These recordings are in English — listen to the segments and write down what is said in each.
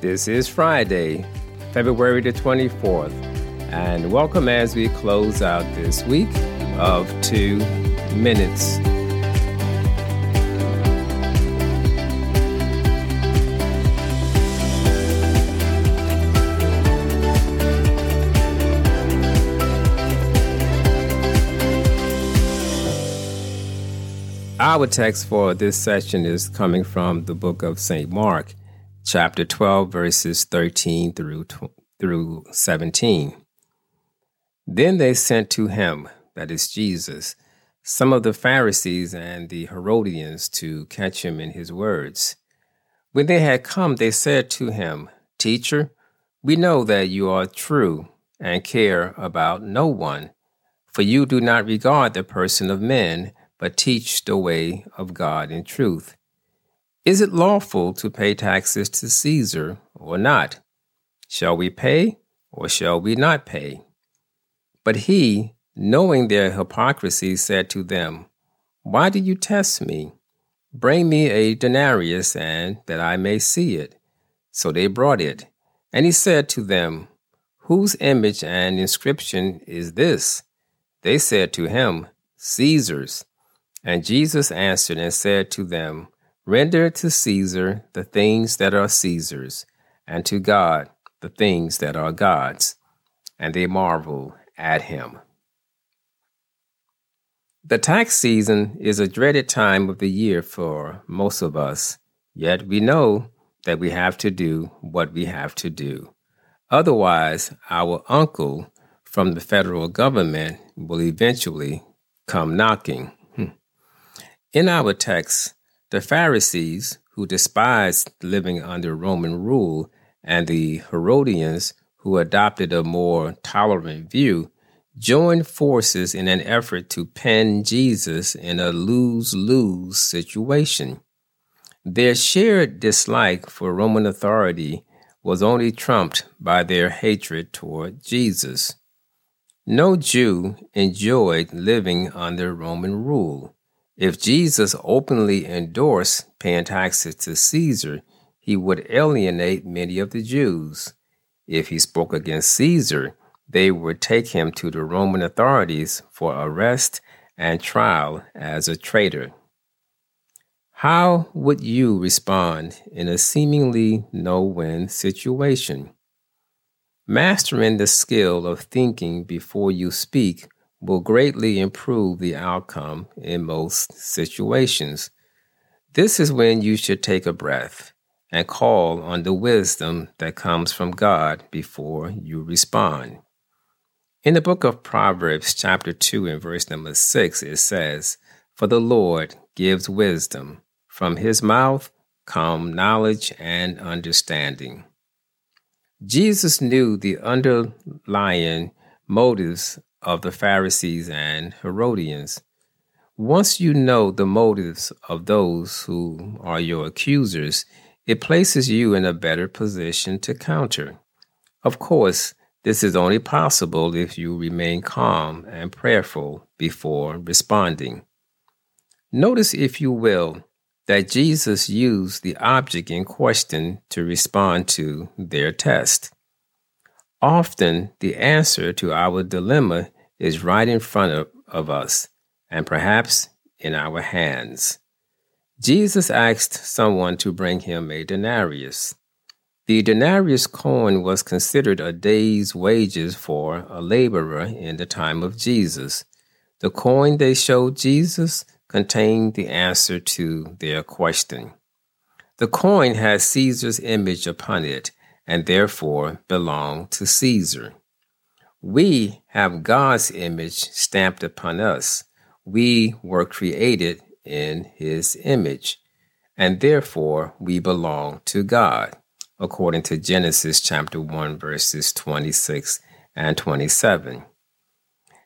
This is Friday, February the 24th, and welcome as we close out this week of Two Minutes. Our text for this session is coming from the book of St. Mark, chapter 12, verses 13 through, through 17. Then they sent to him, that is Jesus, some of the Pharisees and the Herodians to catch him in his words. When they had come, they said to him, Teacher, we know that you are true and care about no one, for you do not regard the person of men, but teach the way of God in truth. Is it lawful to pay taxes to Caesar or not? Shall we pay or shall we not pay? But he, knowing their hypocrisy, said to them, Why do you test me? Bring me a denarius, and that I may see it. So they brought it. And he said to them, Whose image and inscription is this? They said to him, Caesar's. And Jesus answered and said to them, Render to Caesar the things that are Caesar's, and to God the things that are God's. And they marvel at him. The tax season is a dreaded time of the year for most of us, yet we know that we have to do what we have to do. Otherwise, our uncle from the federal government will eventually come knocking. Hmm. In our text, the Pharisees, who despised living under Roman rule, and the Herodians, who adopted a more tolerant view, joined forces in an effort to pin Jesus in a lose lose situation. Their shared dislike for Roman authority was only trumped by their hatred toward Jesus. No Jew enjoyed living under Roman rule. If Jesus openly endorsed paying taxes to Caesar, he would alienate many of the Jews. If he spoke against Caesar, they would take him to the Roman authorities for arrest and trial as a traitor. How would you respond in a seemingly no win situation? Mastering the skill of thinking before you speak will greatly improve the outcome in most situations. This is when you should take a breath and call on the wisdom that comes from God before you respond. In the book of Proverbs, chapter 2, and verse number 6, it says, For the Lord gives wisdom, from his mouth come knowledge and understanding. Jesus knew the underlying motives of the Pharisees and Herodians. Once you know the motives of those who are your accusers, it places you in a better position to counter. Of course, this is only possible if you remain calm and prayerful before responding. Notice, if you will, that Jesus used the object in question to respond to their test. Often, the answer to our dilemma is right in front of, of us and perhaps in our hands. Jesus asked someone to bring him a denarius. The denarius coin was considered a day's wages for a laborer in the time of Jesus. The coin they showed Jesus contained the answer to their question. The coin had Caesar's image upon it and therefore belong to Caesar. We have God's image stamped upon us. We were created in his image, and therefore we belong to God, according to Genesis chapter 1, verses 26 and 27.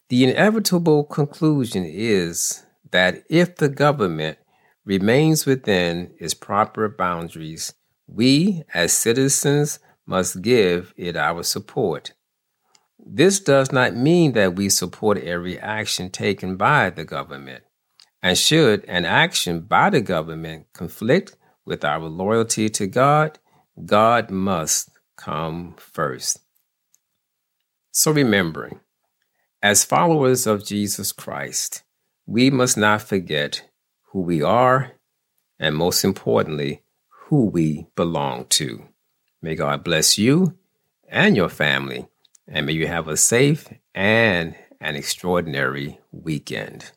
The inevitable conclusion is that if the government remains within its proper boundaries, we as citizens must give it our support. This does not mean that we support every action taken by the government. And should an action by the government conflict with our loyalty to God, God must come first. So remembering, as followers of Jesus Christ, we must not forget who we are and most importantly, who we belong to. May God bless you and your family, and may you have a safe and an extraordinary weekend.